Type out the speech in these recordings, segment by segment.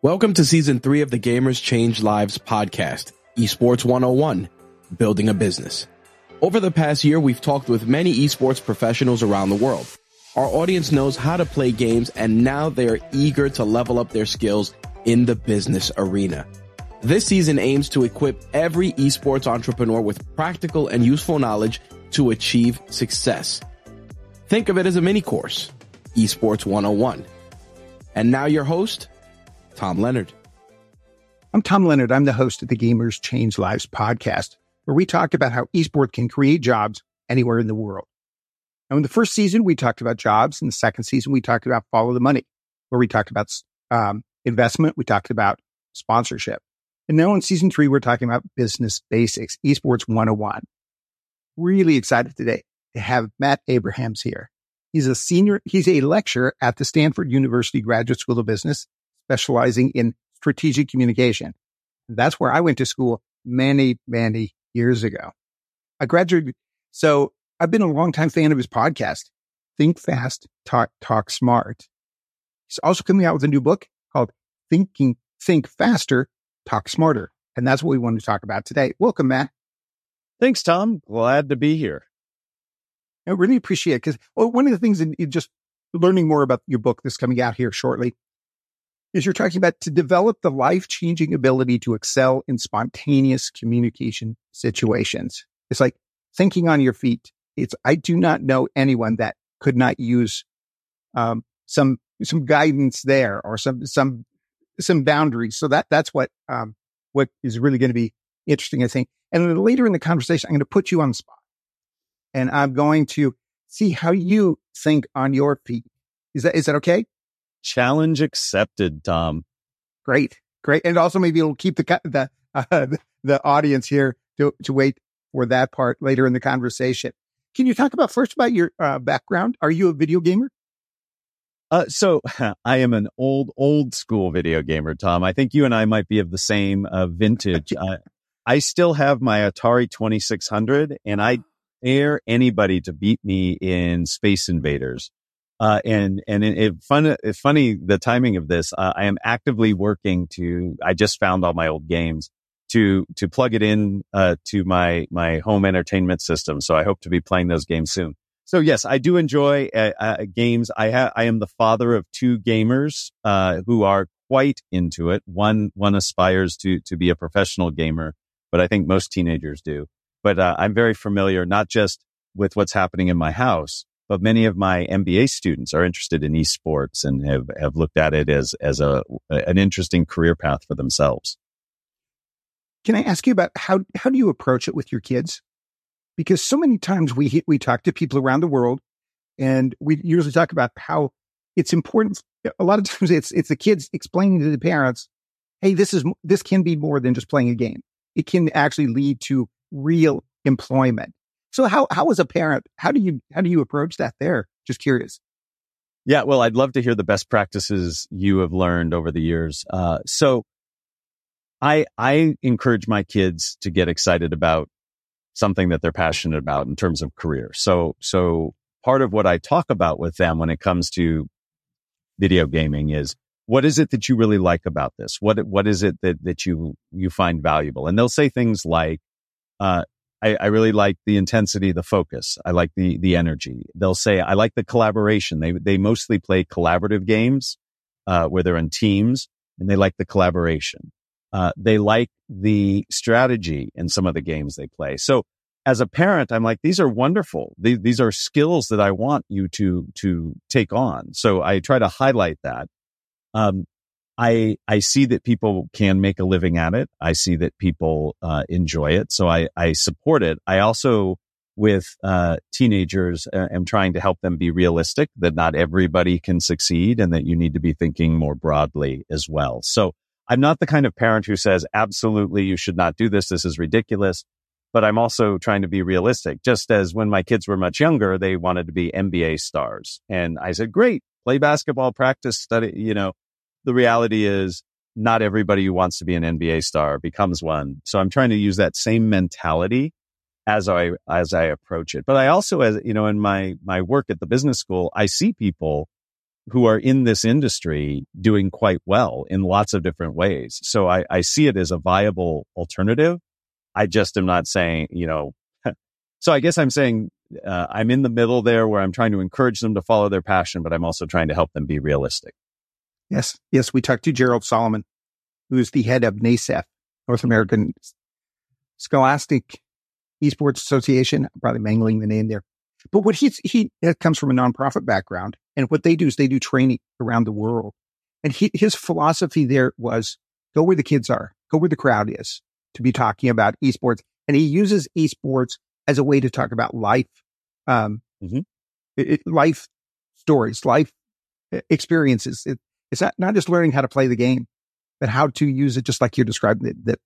Welcome to season three of the Gamers Change Lives podcast, Esports 101, Building a Business. Over the past year, we've talked with many esports professionals around the world. Our audience knows how to play games and now they are eager to level up their skills in the business arena. This season aims to equip every esports entrepreneur with practical and useful knowledge to achieve success. Think of it as a mini course, Esports 101. And now your host, Tom Leonard. I'm Tom Leonard. I'm the host of the Gamers Change Lives podcast, where we talk about how esports can create jobs anywhere in the world. Now, in the first season, we talked about jobs. In the second season, we talked about follow the money, where we talked about um, investment. We talked about sponsorship. And now in season three, we're talking about business basics, esports 101. Really excited today to have Matt Abrahams here. He's a senior, he's a lecturer at the Stanford University Graduate School of Business specializing in strategic communication. That's where I went to school many, many years ago. I graduated. So I've been a longtime fan of his podcast, Think Fast, Talk, Talk Smart. He's also coming out with a new book called Thinking, Think Faster, Talk Smarter. And that's what we want to talk about today. Welcome, Matt. Thanks, Tom. Glad to be here. I really appreciate it because well, one of the things in just learning more about your book that's coming out here shortly is you're talking about to develop the life changing ability to excel in spontaneous communication situations. It's like thinking on your feet. It's, I do not know anyone that could not use, um, some, some guidance there or some, some, some boundaries. So that, that's what, um, what is really going to be interesting, I think. And then later in the conversation, I'm going to put you on the spot and I'm going to see how you think on your feet. Is that, is that okay? Challenge accepted, Tom. Great, great, and also maybe it'll keep the the uh, the audience here to to wait for that part later in the conversation. Can you talk about first about your uh, background? Are you a video gamer? Uh, so I am an old, old school video gamer, Tom. I think you and I might be of the same uh, vintage. I still have my Atari 2600 and I dare anybody to beat me in Space Invaders. Uh, and, and it, it fun, it's funny, the timing of this, uh, I am actively working to, I just found all my old games to, to plug it in, uh, to my, my home entertainment system. So I hope to be playing those games soon. So yes, I do enjoy uh, uh, games. I have, I am the father of two gamers, uh, who are quite into it. One, one aspires to, to be a professional gamer, but I think most teenagers do. But, I'm very familiar, not just with what's happening in my house, but many of my MBA students are interested in esports and have, have looked at it as, as a, an interesting career path for themselves. Can I ask you about how, how do you approach it with your kids? Because so many times we, we talk to people around the world and we usually talk about how it's important. A lot of times it's, it's the kids explaining to the parents, Hey, this is, this can be more than just playing a game. It can actually lead to real employment. So how how as a parent, how do you how do you approach that there? Just curious. Yeah, well, I'd love to hear the best practices you have learned over the years. Uh, so I I encourage my kids to get excited about something that they're passionate about in terms of career. So so part of what I talk about with them when it comes to video gaming is what is it that you really like about this? What what is it that that you you find valuable? And they'll say things like, uh, I, I, really like the intensity, the focus. I like the the energy. They'll say I like the collaboration. They they mostly play collaborative games uh, where they're in teams, and they like the collaboration. Uh, they like the strategy in some of the games they play. So as a parent, I'm like, these are wonderful. These, these are skills that I want you to to take on. So I try to highlight that. Um, I, I see that people can make a living at it. I see that people, uh, enjoy it. So I, I support it. I also, with, uh, teenagers, uh, am trying to help them be realistic that not everybody can succeed and that you need to be thinking more broadly as well. So I'm not the kind of parent who says, absolutely, you should not do this. This is ridiculous. But I'm also trying to be realistic. Just as when my kids were much younger, they wanted to be NBA stars. And I said, great, play basketball, practice, study, you know, the reality is not everybody who wants to be an NBA star becomes one. So I'm trying to use that same mentality as I, as I approach it. But I also, as you know, in my, my work at the business school, I see people who are in this industry doing quite well in lots of different ways. So I, I see it as a viable alternative. I just am not saying, you know, so I guess I'm saying uh, I'm in the middle there where I'm trying to encourage them to follow their passion, but I'm also trying to help them be realistic. Yes. Yes. We talked to Gerald Solomon, who's the head of NASEF, North American Scholastic Esports Association. I'm probably mangling the name there. But what he's, he comes from a nonprofit background and what they do is they do training around the world. And he, his philosophy there was go where the kids are, go where the crowd is to be talking about esports. And he uses esports as a way to talk about life, um, mm-hmm. it, life stories, life experiences. It, it's not, not just learning how to play the game, but how to use it just like you're describing it. That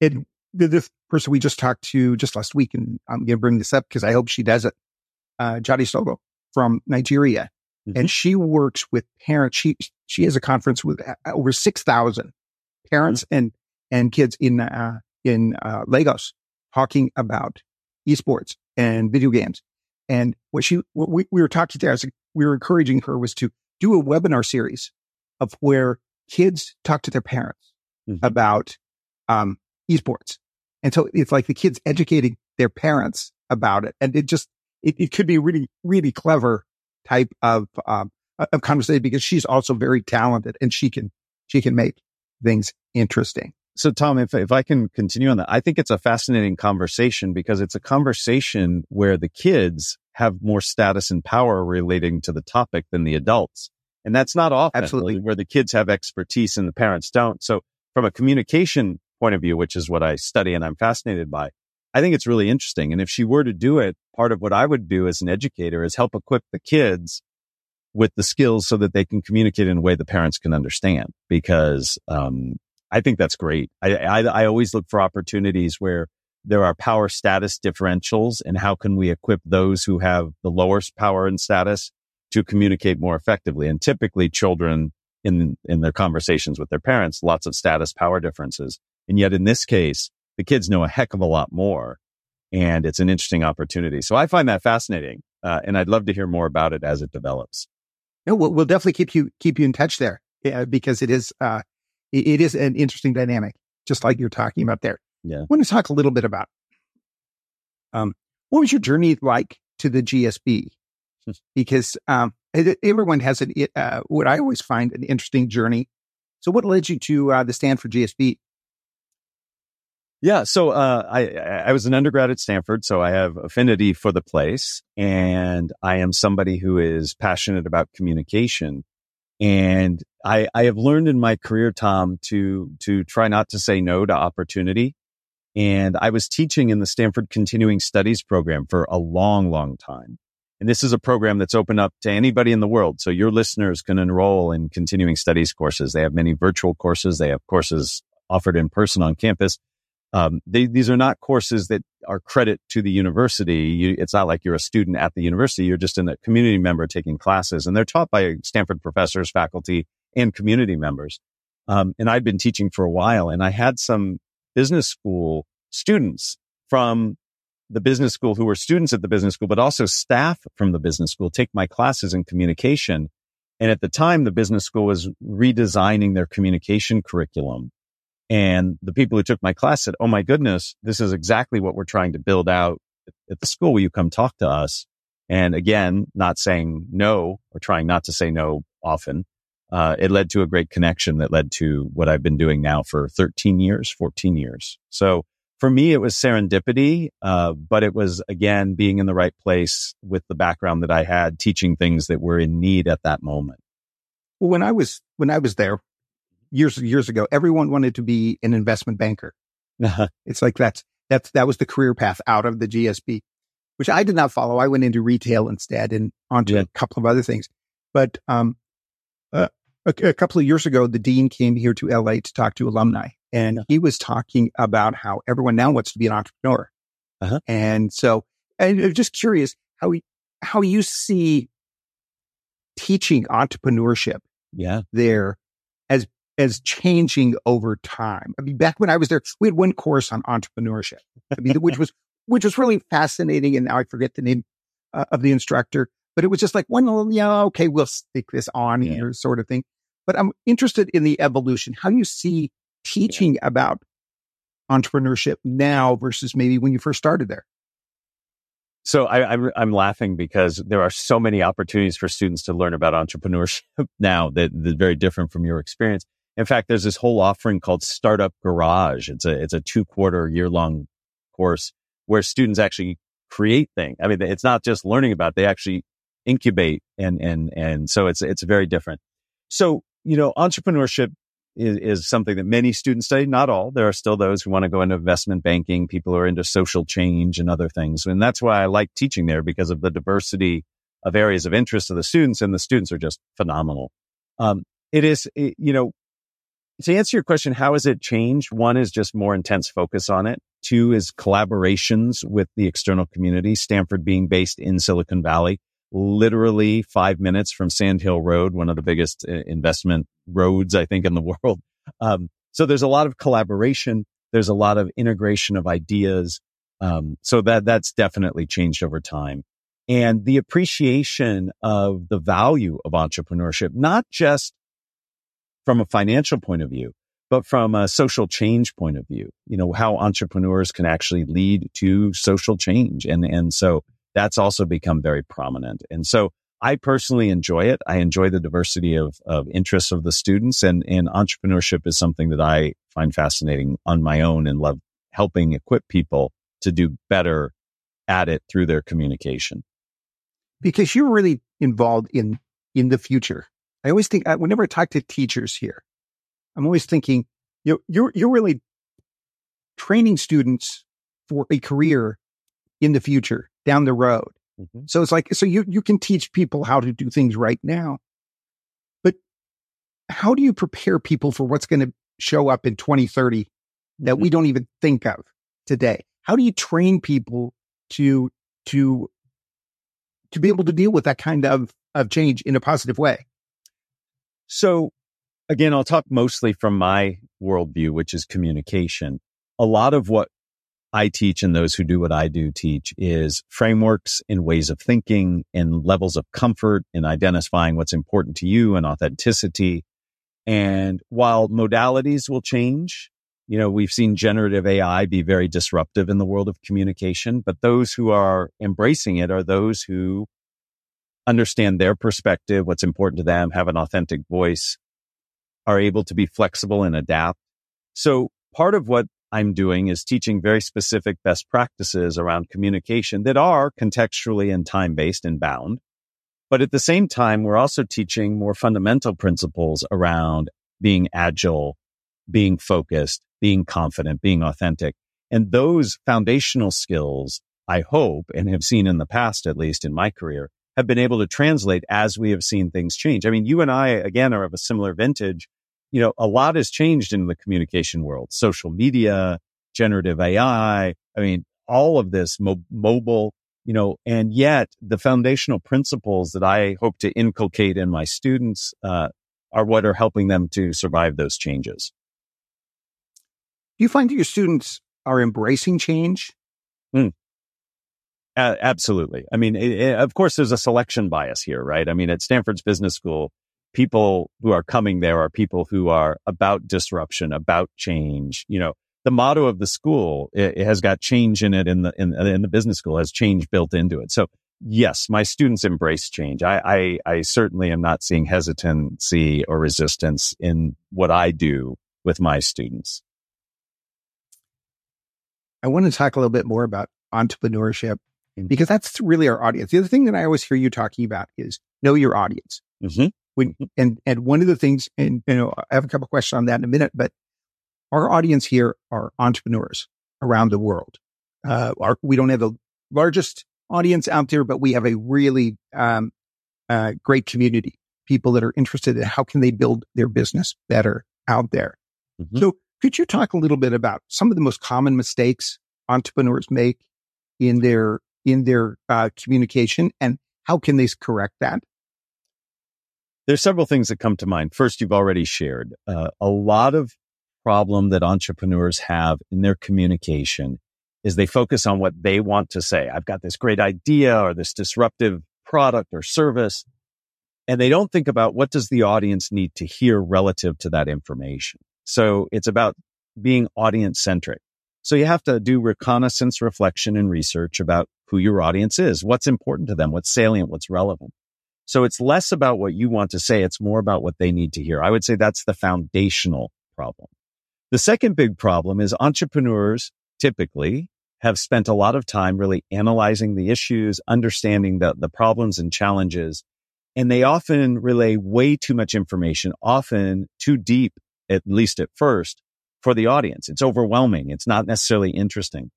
it, the person we just talked to just last week, and I'm going to bring this up because I hope she does it. Uh, Sogo from Nigeria, mm-hmm. and she works with parents. She she has a conference with uh, over six thousand parents mm-hmm. and and kids in uh, in uh, Lagos talking about esports and video games. And what she what we, we were talking to, her, we were encouraging her was to do a webinar series of where kids talk to their parents mm-hmm. about um, esports and so it's like the kids educating their parents about it. And it just, it, it could be really, really clever type of, um, of conversation because she's also very talented and she can, she can make things interesting. So Tom, if, if I can continue on that, I think it's a fascinating conversation because it's a conversation where the kids have more status and power relating to the topic than the adults. And that's not often Absolutely. where the kids have expertise and the parents don't. So from a communication point of view, which is what I study and I'm fascinated by. I think it's really interesting. And if she were to do it, part of what I would do as an educator is help equip the kids with the skills so that they can communicate in a way the parents can understand. Because um, I think that's great. I, I, I always look for opportunities where there are power status differentials, and how can we equip those who have the lowest power and status to communicate more effectively? And typically, children in in their conversations with their parents, lots of status power differences. And yet in this case, the kids know a heck of a lot more and it's an interesting opportunity. So I find that fascinating. Uh, and I'd love to hear more about it as it develops. No, we'll, we'll definitely keep you, keep you in touch there uh, because it is, uh, it, it is an interesting dynamic, just like you're talking about there. Yeah. I want to talk a little bit about, um, what was your journey like to the GSB? because, um, everyone has an, uh, what I always find an interesting journey. So what led you to, uh, the Stanford GSB? Yeah. So, uh, I, I was an undergrad at Stanford, so I have affinity for the place and I am somebody who is passionate about communication. And I, I have learned in my career, Tom, to, to try not to say no to opportunity. And I was teaching in the Stanford Continuing Studies program for a long, long time. And this is a program that's open up to anybody in the world. So your listeners can enroll in continuing studies courses. They have many virtual courses. They have courses offered in person on campus. Um, they, these are not courses that are credit to the university. You, it's not like you're a student at the university. You're just in a community member taking classes and they're taught by Stanford professors, faculty and community members. Um, and I'd been teaching for a while and I had some business school students from the business school who were students at the business school, but also staff from the business school take my classes in communication. And at the time, the business school was redesigning their communication curriculum. And the people who took my class said, Oh my goodness, this is exactly what we're trying to build out at the school. Will you come talk to us? And again, not saying no or trying not to say no often. Uh, it led to a great connection that led to what I've been doing now for 13 years, 14 years. So for me, it was serendipity, uh, but it was again being in the right place with the background that I had, teaching things that were in need at that moment. Well, when I was when I was there, years years ago, everyone wanted to be an investment banker. Uh-huh. It's like that's that's that was the career path out of the GSB, which I did not follow. I went into retail instead and onto yeah. a couple of other things. But um, uh, a, a, couple of years ago, the dean came here to LA to talk to alumni, and he was talking about how everyone now wants to be an entrepreneur. Uh-huh. And so, and I'm just curious how we, how you see teaching entrepreneurship yeah. there as as changing over time. I mean, back when I was there, we had one course on entrepreneurship, I mean, which was, which was really fascinating. And now I forget the name uh, of the instructor, but it was just like one little, yeah, okay, we'll stick this on yeah. here sort of thing. But I'm interested in the evolution, how you see teaching yeah. about entrepreneurship now versus maybe when you first started there. So I, am I'm, I'm laughing because there are so many opportunities for students to learn about entrepreneurship now that, that very different from your experience. In fact, there's this whole offering called Startup Garage. It's a it's a two quarter year long course where students actually create things. I mean, it's not just learning about; it, they actually incubate, and and and so it's it's very different. So you know, entrepreneurship is, is something that many students study. Not all. There are still those who want to go into investment banking. People who are into social change and other things, and that's why I like teaching there because of the diversity of areas of interest of the students, and the students are just phenomenal. Um, it is, it, you know, to answer your question, how has it changed? One is just more intense focus on it. Two is collaborations with the external community. Stanford being based in Silicon Valley, literally five minutes from Sand Hill Road, one of the biggest uh, investment roads, I think, in the world. Um, so there's a lot of collaboration. There's a lot of integration of ideas. Um, so that, that's definitely changed over time. And the appreciation of the value of entrepreneurship, not just from a financial point of view, but from a social change point of view, you know, how entrepreneurs can actually lead to social change. And, and so that's also become very prominent. And so I personally enjoy it. I enjoy the diversity of, of interests of the students and, and entrepreneurship is something that I find fascinating on my own and love helping equip people to do better at it through their communication. Because you're really involved in, in the future. I always think, uh, whenever I talk to teachers here, I'm always thinking, you know, you're, you're really training students for a career in the future down the road. Mm-hmm. So it's like, so you, you can teach people how to do things right now, but how do you prepare people for what's going to show up in 2030 that mm-hmm. we don't even think of today? How do you train people to, to, to be able to deal with that kind of, of change in a positive way? So again, I'll talk mostly from my worldview, which is communication. A lot of what I teach and those who do what I do teach is frameworks and ways of thinking and levels of comfort in identifying what's important to you and authenticity. And while modalities will change, you know, we've seen generative AI be very disruptive in the world of communication, but those who are embracing it are those who understand their perspective, what's important to them, have an authentic voice, are able to be flexible and adapt. So part of what I'm doing is teaching very specific best practices around communication that are contextually and time based and bound. But at the same time, we're also teaching more fundamental principles around being agile, being focused, being confident, being authentic. And those foundational skills, I hope, and have seen in the past, at least in my career, have been able to translate as we have seen things change. I mean, you and I, again, are of a similar vintage. You know, a lot has changed in the communication world, social media, generative AI. I mean, all of this mo- mobile, you know, and yet the foundational principles that I hope to inculcate in my students, uh, are what are helping them to survive those changes. Do you find that your students are embracing change? Mm. Uh, absolutely. I mean, it, it, of course, there's a selection bias here, right? I mean, at Stanford's Business School, people who are coming there are people who are about disruption, about change. You know, the motto of the school it, it has got change in it, in the in, in, the business school has change built into it. So, yes, my students embrace change. I, I I certainly am not seeing hesitancy or resistance in what I do with my students. I want to talk a little bit more about entrepreneurship because that's really our audience. The other thing that I always hear you talking about is know your audience. Mm-hmm. When, and, and one of the things, and, you know, I have a couple questions on that in a minute, but our audience here are entrepreneurs around the world. Uh, our, we don't have the largest audience out there, but we have a really, um, uh, great community, people that are interested in how can they build their business better out there. Mm-hmm. So could you talk a little bit about some of the most common mistakes entrepreneurs make in their in their uh, communication and how can they correct that? There's several things that come to mind. First, you've already shared uh, a lot of problem that entrepreneurs have in their communication is they focus on what they want to say. I've got this great idea or this disruptive product or service. And they don't think about what does the audience need to hear relative to that information. So it's about being audience centric. So you have to do reconnaissance, reflection and research about who your audience is, what's important to them, what's salient, what's relevant. So it's less about what you want to say. It's more about what they need to hear. I would say that's the foundational problem. The second big problem is entrepreneurs typically have spent a lot of time really analyzing the issues, understanding the, the problems and challenges. And they often relay way too much information, often too deep, at least at first, for the audience. It's overwhelming. It's not necessarily interesting.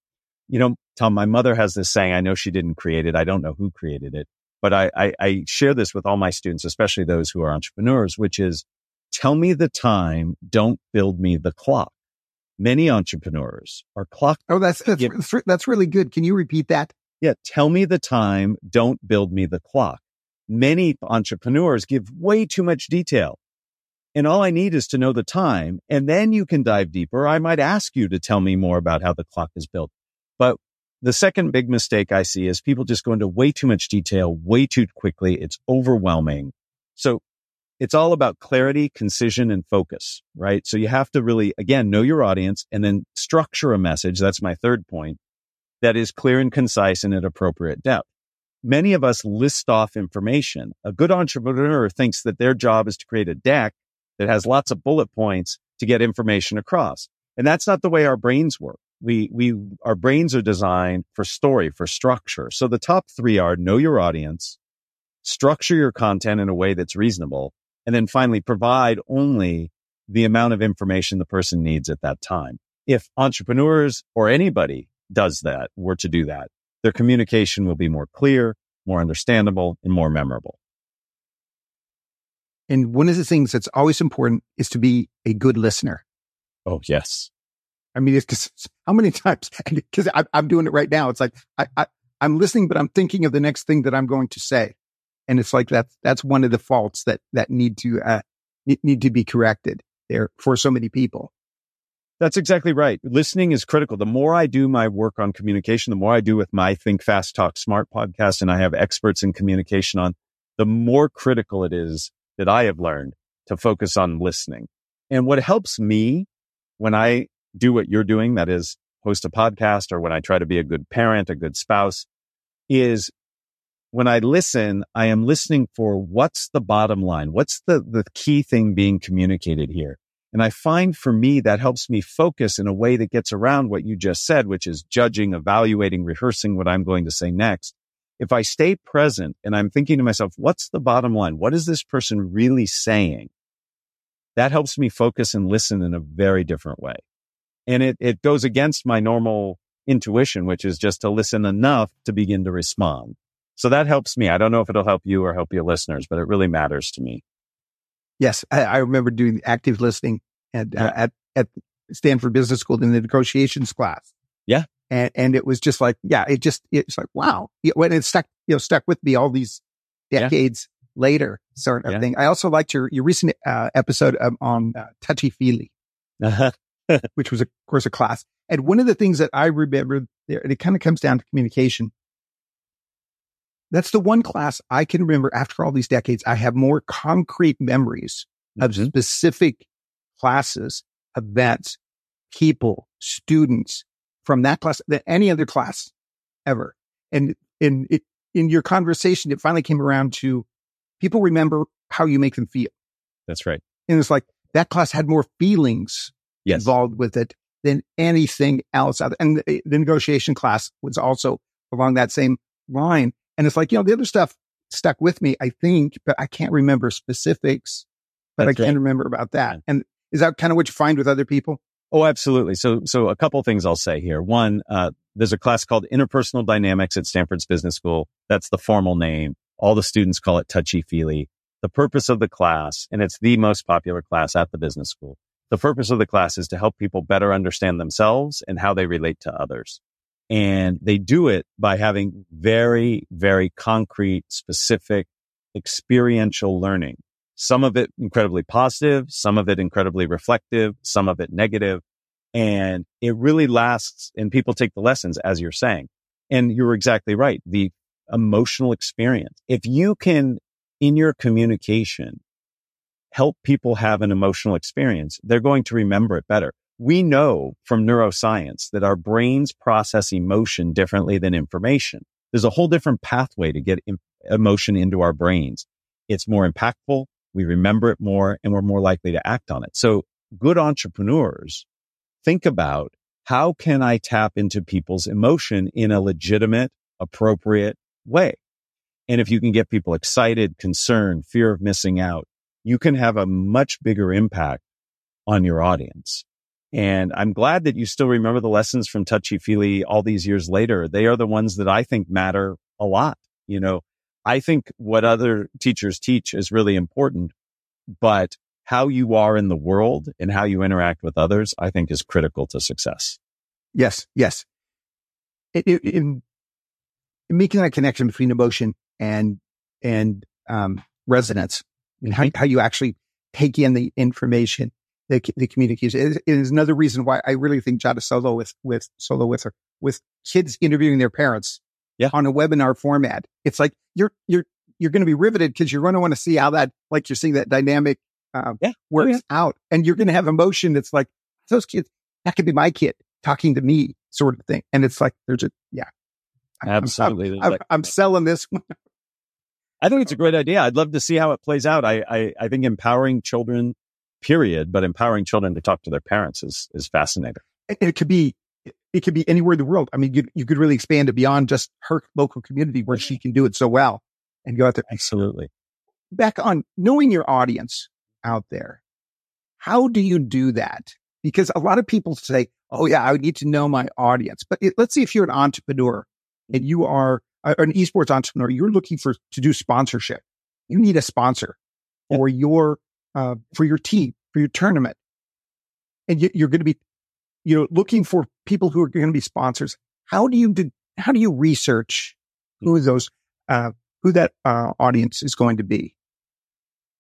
You know, Tom, my mother has this saying. I know she didn't create it. I don't know who created it, but I, I, I share this with all my students, especially those who are entrepreneurs, which is tell me the time. Don't build me the clock. Many entrepreneurs are clock. Oh, that's, that's, that's really good. Can you repeat that? Yeah. Tell me the time. Don't build me the clock. Many entrepreneurs give way too much detail. And all I need is to know the time. And then you can dive deeper. I might ask you to tell me more about how the clock is built. But the second big mistake I see is people just go into way too much detail way too quickly. It's overwhelming. So it's all about clarity, concision, and focus, right? So you have to really, again, know your audience and then structure a message. That's my third point that is clear and concise and at appropriate depth. Many of us list off information. A good entrepreneur thinks that their job is to create a deck that has lots of bullet points to get information across. And that's not the way our brains work. We, we, our brains are designed for story, for structure. So the top three are know your audience, structure your content in a way that's reasonable, and then finally provide only the amount of information the person needs at that time. If entrepreneurs or anybody does that, were to do that, their communication will be more clear, more understandable, and more memorable. And one of the things that's always important is to be a good listener. Oh, yes. I mean, it's because how many times, because I'm doing it right now. It's like, I, I, I'm listening, but I'm thinking of the next thing that I'm going to say. And it's like, that's, that's one of the faults that, that need to, uh, need to be corrected there for so many people. That's exactly right. Listening is critical. The more I do my work on communication, the more I do with my Think Fast Talk Smart podcast, and I have experts in communication on, the more critical it is that I have learned to focus on listening. And what helps me when I do what you're doing, that is host a podcast or when I try to be a good parent, a good spouse is when I listen, I am listening for what's the bottom line? What's the, the key thing being communicated here? And I find for me that helps me focus in a way that gets around what you just said, which is judging, evaluating, rehearsing what I'm going to say next if I stay present and I'm thinking to myself, what's the bottom line? What is this person really saying? That helps me focus and listen in a very different way. And it, it goes against my normal intuition, which is just to listen enough to begin to respond. So that helps me. I don't know if it'll help you or help your listeners, but it really matters to me. Yes. I, I remember doing active listening at, uh, yeah. uh, at, at Stanford Business School in the negotiations class. Yeah and and it was just like yeah it just it's like wow when it stuck you know stuck with me all these decades yeah. later sort of yeah. thing i also liked your your recent uh, episode um, on uh, touchy feely uh-huh. which was of course a class and one of the things that i remember there and it kind of comes down to communication that's the one class i can remember after all these decades i have more concrete memories mm-hmm. of specific classes events people students from that class than any other class ever. And in it, in your conversation, it finally came around to people remember how you make them feel. That's right. And it's like that class had more feelings yes. involved with it than anything else. And the, the negotiation class was also along that same line. And it's like, you know, the other stuff stuck with me, I think, but I can't remember specifics, but That's I can right. remember about that. And is that kind of what you find with other people? Oh, absolutely. So, so a couple things I'll say here. One, uh, there's a class called Interpersonal Dynamics at Stanford's Business School. That's the formal name. All the students call it touchy feely. The purpose of the class, and it's the most popular class at the business school. The purpose of the class is to help people better understand themselves and how they relate to others. And they do it by having very, very concrete, specific, experiential learning. Some of it incredibly positive, some of it incredibly reflective, some of it negative. And it really lasts and people take the lessons as you're saying. And you're exactly right. The emotional experience. If you can, in your communication, help people have an emotional experience, they're going to remember it better. We know from neuroscience that our brains process emotion differently than information. There's a whole different pathway to get emotion into our brains. It's more impactful. We remember it more and we're more likely to act on it. So good entrepreneurs think about how can I tap into people's emotion in a legitimate, appropriate way? And if you can get people excited, concerned, fear of missing out, you can have a much bigger impact on your audience. And I'm glad that you still remember the lessons from touchy feely all these years later. They are the ones that I think matter a lot. You know, I think what other teachers teach is really important, but how you are in the world and how you interact with others, I think is critical to success. Yes. Yes. In, in, in making that connection between emotion and, and, um, resonance and how, how you actually take in the information, the, the communication is, is another reason why I really think Jada Solo with, with solo with her, with kids interviewing their parents yeah. on a webinar format. It's like you're, you're, you're going to be riveted because you're going to want to see how that, like you're seeing that dynamic uh, yeah. works oh, yeah. out. And you're going to have emotion that's like, those kids, that could be my kid talking to me sort of thing. And it's like, there's a, yeah. Absolutely. I'm, I'm, I'm, I'm selling this. I think it's a great idea. I'd love to see how it plays out. I, I, I think empowering children, period, but empowering children to talk to their parents is, is fascinating. And it could be, it could be anywhere in the world. I mean, you, you could really expand it beyond just her local community where she can do it so well and go out there. Absolutely. Back on knowing your audience out there. How do you do that? Because a lot of people say, Oh yeah, I need to know my audience. But it, let's see if you're an entrepreneur and you are an esports entrepreneur, you're looking for to do sponsorship. You need a sponsor for your, uh, for your team, for your tournament. And you, you're going to be, you know, looking for people who are going to be sponsors. How do you do, how do you research who those, uh, who that, uh, audience is going to be?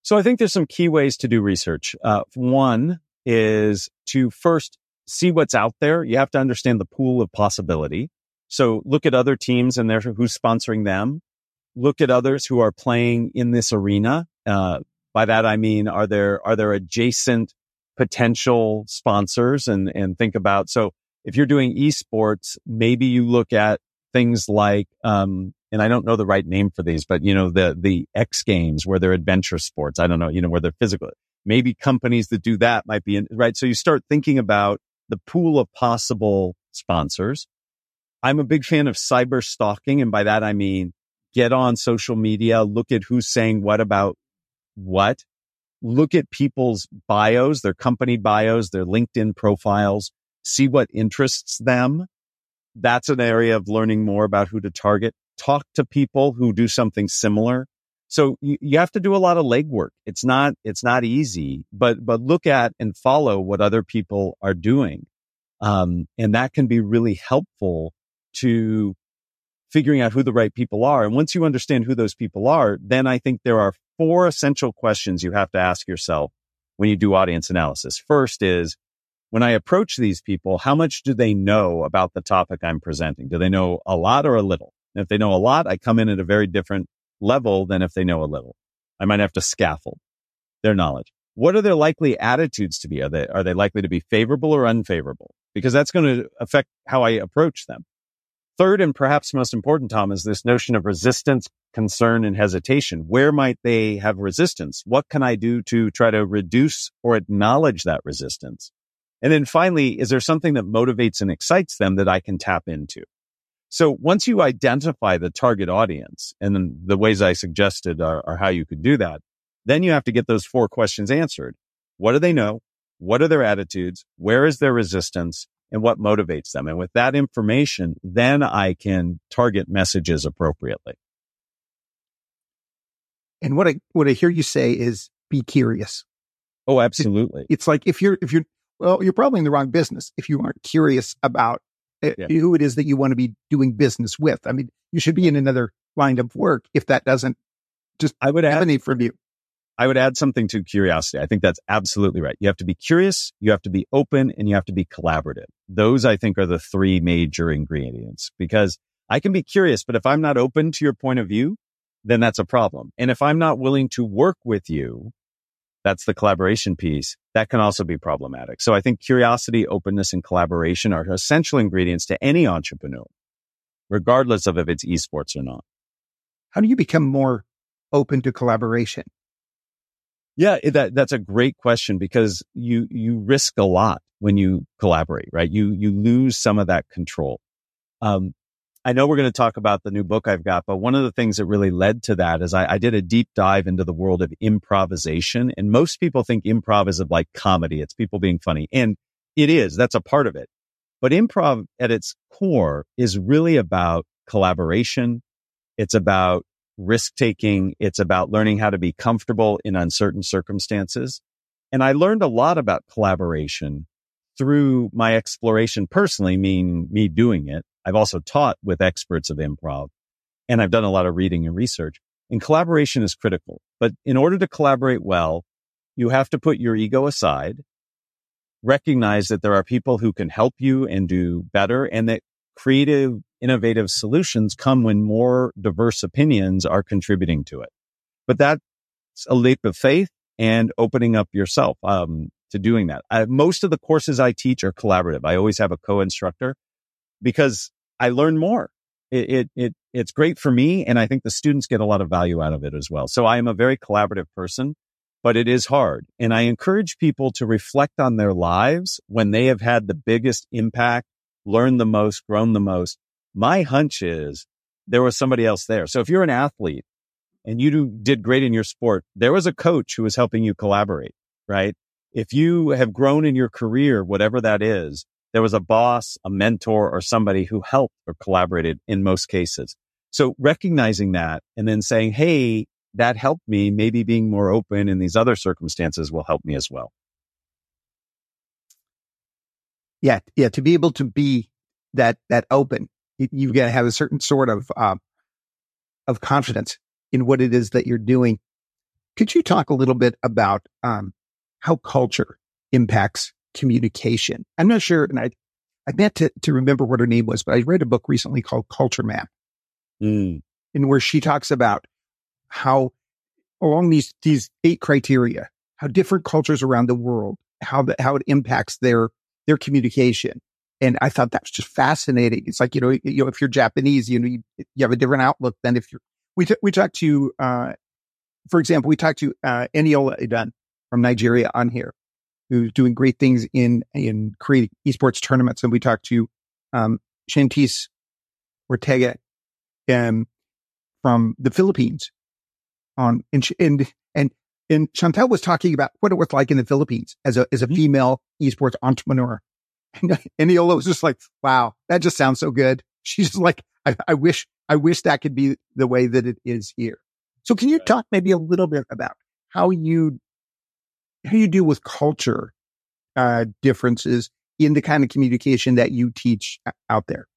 So I think there's some key ways to do research. Uh, one is to first see what's out there. You have to understand the pool of possibility. So look at other teams and their, who's sponsoring them. Look at others who are playing in this arena. Uh, by that I mean, are there are there adjacent potential sponsors and and think about so if you're doing esports, maybe you look at things like um, and I don't know the right name for these, but you know, the, the X games where they're adventure sports. I don't know, you know, where they're physical. Maybe companies that do that might be in, right. So you start thinking about the pool of possible sponsors. I'm a big fan of cyber stalking. And by that, I mean, get on social media, look at who's saying what about what, look at people's bios, their company bios, their LinkedIn profiles, see what interests them. That's an area of learning more about who to target talk to people who do something similar. So you, you have to do a lot of legwork. It's not, it's not easy, but, but look at and follow what other people are doing. Um, and that can be really helpful to figuring out who the right people are. And once you understand who those people are, then I think there are four essential questions you have to ask yourself when you do audience analysis. First is, when I approach these people, how much do they know about the topic I'm presenting? Do they know a lot or a little? And if they know a lot, I come in at a very different level than if they know a little. I might have to scaffold their knowledge. What are their likely attitudes to be? Are they, are they likely to be favorable or unfavorable? Because that's going to affect how I approach them. Third, and perhaps most important, Tom, is this notion of resistance, concern, and hesitation. Where might they have resistance? What can I do to try to reduce or acknowledge that resistance? And then finally, is there something that motivates and excites them that I can tap into? So once you identify the target audience and the ways I suggested are, are, how you could do that, then you have to get those four questions answered. What do they know? What are their attitudes? Where is their resistance? And what motivates them? And with that information, then I can target messages appropriately. And what I, what I hear you say is be curious. Oh, absolutely. It's like if you're, if you're, well, you're probably in the wrong business if you aren't curious about Eh, yeah. who it is that you want to be doing business with. I mean, you should be in another line of work if that doesn't just I would emanate from you. I would add something to curiosity. I think that's absolutely right. You have to be curious, you have to be open, and you have to be collaborative. Those I think are the three major ingredients because I can be curious, but if I'm not open to your point of view, then that's a problem. And if I'm not willing to work with you, that's the collaboration piece. That can also be problematic. So I think curiosity, openness, and collaboration are essential ingredients to any entrepreneur, regardless of if it's esports or not. How do you become more open to collaboration? Yeah, that, that's a great question because you, you risk a lot when you collaborate, right? You, you lose some of that control. Um, I know we're going to talk about the new book I've got, but one of the things that really led to that is I, I, did a deep dive into the world of improvisation. And most people think improv is of like comedy. It's people being funny. And it is. That's a part of it. But improv at its core is really about collaboration. It's about risk taking. It's about learning how to be comfortable in uncertain circumstances. And I learned a lot about collaboration through my exploration personally, meaning me doing it I've also taught with experts of improv and I've done a lot of reading and research and collaboration is critical. But in order to collaborate well, you have to put your ego aside, recognize that there are people who can help you and do better and that creative, innovative solutions come when more diverse opinions are contributing to it. But that's a leap of faith and opening up yourself um, to doing that. I, most of the courses I teach are collaborative. I always have a co-instructor because I learn more. It, it, it, it's great for me. And I think the students get a lot of value out of it as well. So I am a very collaborative person, but it is hard. And I encourage people to reflect on their lives when they have had the biggest impact, learned the most, grown the most. My hunch is there was somebody else there. So if you're an athlete and you did great in your sport, there was a coach who was helping you collaborate, right? If you have grown in your career, whatever that is, there was a boss, a mentor, or somebody who helped or collaborated in most cases. So recognizing that and then saying, Hey, that helped me. Maybe being more open in these other circumstances will help me as well. Yeah. Yeah. To be able to be that, that open, you've got to have a certain sort of, um, of confidence in what it is that you're doing. Could you talk a little bit about, um, how culture impacts communication. I'm not sure, and I, I meant to, to remember what her name was, but I read a book recently called Culture Map, mm. in where she talks about how along these these eight criteria, how different cultures around the world, how that how it impacts their their communication. And I thought that was just fascinating. It's like you know, you know, if you're Japanese, you know, you, you have a different outlook than if you're. We t- we talked to, uh, for example, we talked to uh, Eniola Idan from Nigeria on here, who's doing great things in in creating esports tournaments. And we talked to um, Shantice Ortega um, from the Philippines on and and and and Chantel was talking about what it was like in the Philippines as a as a mm-hmm. female esports entrepreneur. And, and Iola was just like, "Wow, that just sounds so good." She's like, I, "I wish I wish that could be the way that it is here." So, can you talk maybe a little bit about how you how you deal with culture uh, differences in the kind of communication that you teach out there?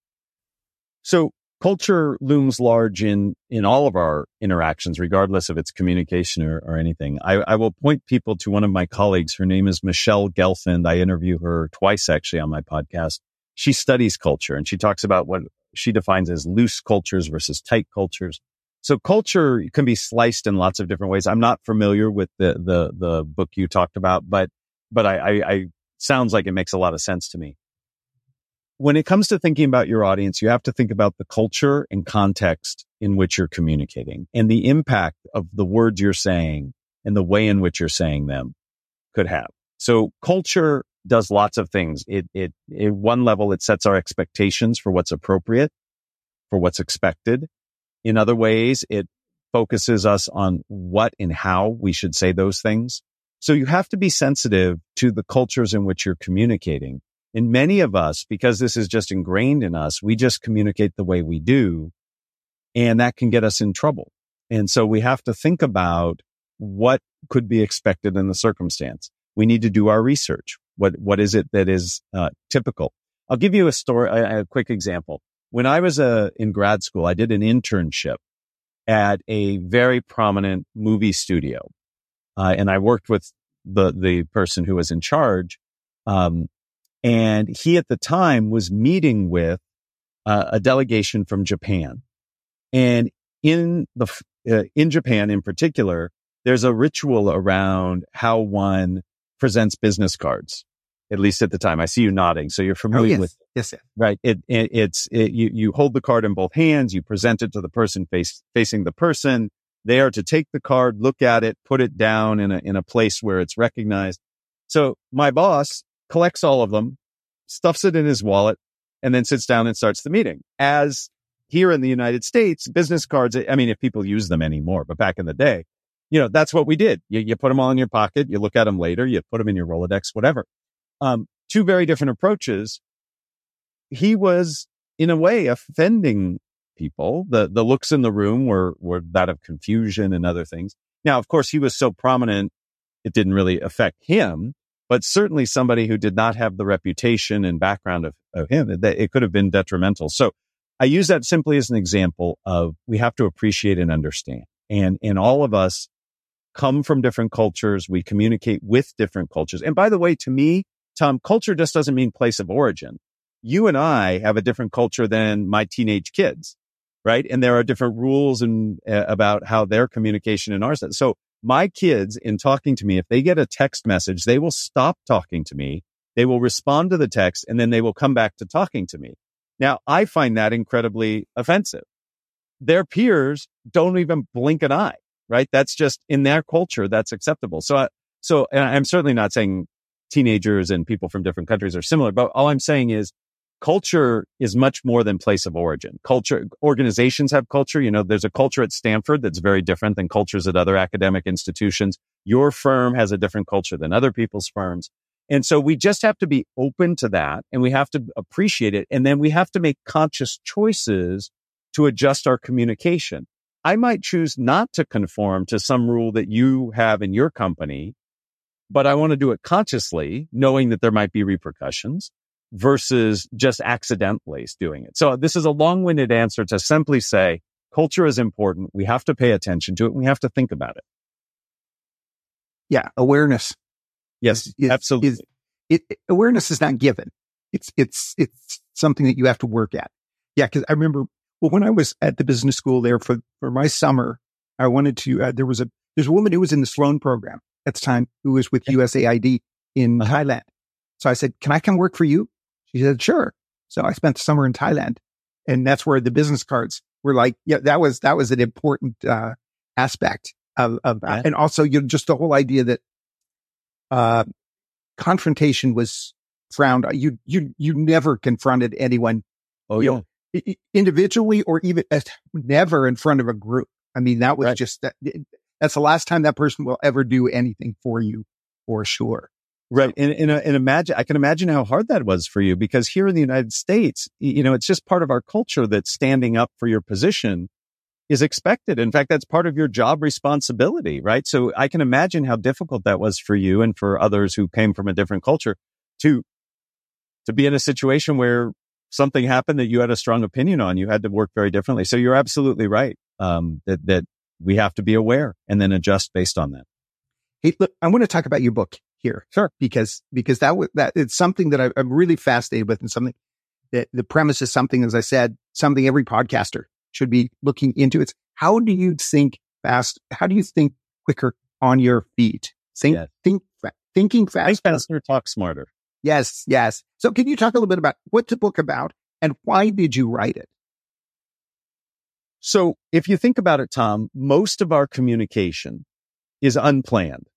So culture looms large in in all of our interactions, regardless of its communication or, or anything. I, I, will point people to one of my colleagues. Her name is Michelle Gelfand. I interview her twice actually on my podcast. She studies culture and she talks about what she defines as loose cultures versus tight cultures. So culture can be sliced in lots of different ways. I'm not familiar with the, the, the book you talked about, but, but I, I, I sounds like it makes a lot of sense to me. When it comes to thinking about your audience, you have to think about the culture and context in which you're communicating and the impact of the words you're saying and the way in which you're saying them could have. So culture does lots of things. It, it, at one level, it sets our expectations for what's appropriate, for what's expected. In other ways, it focuses us on what and how we should say those things. So you have to be sensitive to the cultures in which you're communicating. And many of us, because this is just ingrained in us, we just communicate the way we do. And that can get us in trouble. And so we have to think about what could be expected in the circumstance. We need to do our research. What, what is it that is uh, typical? I'll give you a story, a, a quick example. When I was uh, in grad school, I did an internship at a very prominent movie studio. Uh, and I worked with the, the person who was in charge. Um, and he at the time was meeting with uh, a delegation from Japan. And in the, uh, in Japan in particular, there's a ritual around how one presents business cards, at least at the time. I see you nodding. So you're familiar oh, yes. with, yes, yes. right? It, it it's, it, you, you hold the card in both hands. You present it to the person face, facing the person. They are to take the card, look at it, put it down in a, in a place where it's recognized. So my boss collects all of them, stuffs it in his wallet, and then sits down and starts the meeting. As here in the United States, business cards, I mean, if people use them anymore, but back in the day, you know, that's what we did. You, you put them all in your pocket. You look at them later. You put them in your Rolodex, whatever. Um, two very different approaches. He was in a way offending people. The, the looks in the room were, were that of confusion and other things. Now, of course, he was so prominent. It didn't really affect him, but certainly somebody who did not have the reputation and background of, of him, it, it could have been detrimental. So I use that simply as an example of we have to appreciate and understand. And, and all of us come from different cultures. We communicate with different cultures. And by the way, to me, Tom, culture just doesn't mean place of origin. You and I have a different culture than my teenage kids, right? And there are different rules and uh, about how their communication and ours. So my kids in talking to me, if they get a text message, they will stop talking to me. They will respond to the text and then they will come back to talking to me. Now I find that incredibly offensive. Their peers don't even blink an eye right? That's just in their culture, that's acceptable. So, I, so I'm certainly not saying teenagers and people from different countries are similar, but all I'm saying is culture is much more than place of origin. Culture, organizations have culture. You know, there's a culture at Stanford that's very different than cultures at other academic institutions. Your firm has a different culture than other people's firms. And so we just have to be open to that and we have to appreciate it. And then we have to make conscious choices to adjust our communication. I might choose not to conform to some rule that you have in your company, but I want to do it consciously, knowing that there might be repercussions versus just accidentally doing it. So this is a long winded answer to simply say culture is important. We have to pay attention to it. And we have to think about it. Yeah. Awareness. Yes, is, absolutely. Is, it, awareness is not given. It's, it's, it's something that you have to work at. Yeah. Cause I remember well, when I was at the business school there for, for my summer, I wanted to, uh, there was a, there's a woman who was in the Sloan program at the time who was with USAID in uh-huh. Thailand. So I said, can I come work for you? She said, sure. So I spent the summer in Thailand and that's where the business cards were like, yeah, that was, that was an important, uh, aspect of, of that. Yeah. And also, you know, just the whole idea that, uh, confrontation was frowned. You, you, you never confronted anyone. Oh, yeah. Know, individually or even never in front of a group. I mean, that was right. just that. That's the last time that person will ever do anything for you, for sure. Right. And, and, and imagine, I can imagine how hard that was for you because here in the United States, you know, it's just part of our culture that standing up for your position is expected. In fact, that's part of your job responsibility, right? So I can imagine how difficult that was for you and for others who came from a different culture to, to be in a situation where something happened that you had a strong opinion on, you had to work very differently. So you're absolutely right. Um, that, that we have to be aware and then adjust based on that. Hey, look, I want to talk about your book here. Sure. Because, because that was, that it's something that I, I'm really fascinated with and something that the premise is something, as I said, something every podcaster should be looking into. It's how do you think fast? How do you think quicker on your feet? Think, yes. think, thinking fast. Think faster, talk smarter. Yes, yes. So can you talk a little bit about what's the book about and why did you write it? So if you think about it, Tom, most of our communication is unplanned.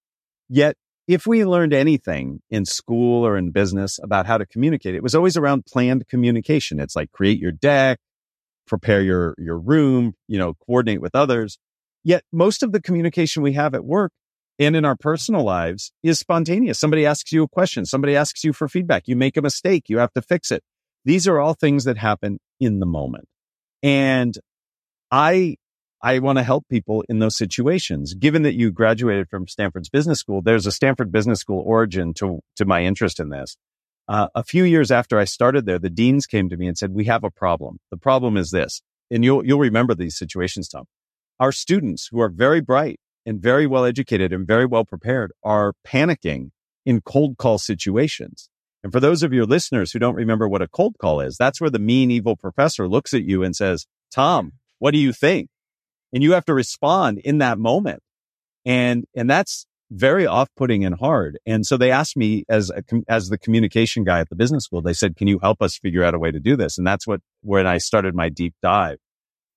Yet if we learned anything in school or in business about how to communicate, it was always around planned communication. It's like create your deck, prepare your, your room, you know, coordinate with others. Yet most of the communication we have at work and in our personal lives is spontaneous. Somebody asks you a question. Somebody asks you for feedback. You make a mistake. You have to fix it. These are all things that happen in the moment. And I, I want to help people in those situations. Given that you graduated from Stanford's business school, there's a Stanford business school origin to, to my interest in this. Uh, a few years after I started there, the deans came to me and said, we have a problem. The problem is this. And you'll, you'll remember these situations, Tom. Our students who are very bright, and very well educated and very well prepared are panicking in cold call situations. And for those of your listeners who don't remember what a cold call is, that's where the mean evil professor looks at you and says, Tom, what do you think? And you have to respond in that moment. And, and that's very off-putting and hard. And so they asked me as a, as the communication guy at the business school, they said, can you help us figure out a way to do this? And that's what, when I started my deep dive.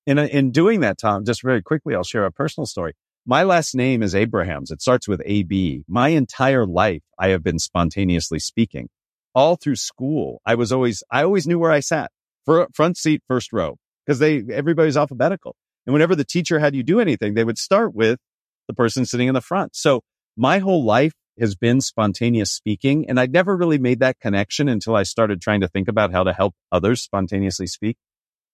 And uh, in doing that, Tom, just very quickly, I'll share a personal story. My last name is Abrahams. It starts with AB. My entire life, I have been spontaneously speaking all through school. I was always, I always knew where I sat for front seat, first row because they, everybody's alphabetical. And whenever the teacher had you do anything, they would start with the person sitting in the front. So my whole life has been spontaneous speaking. And I'd never really made that connection until I started trying to think about how to help others spontaneously speak.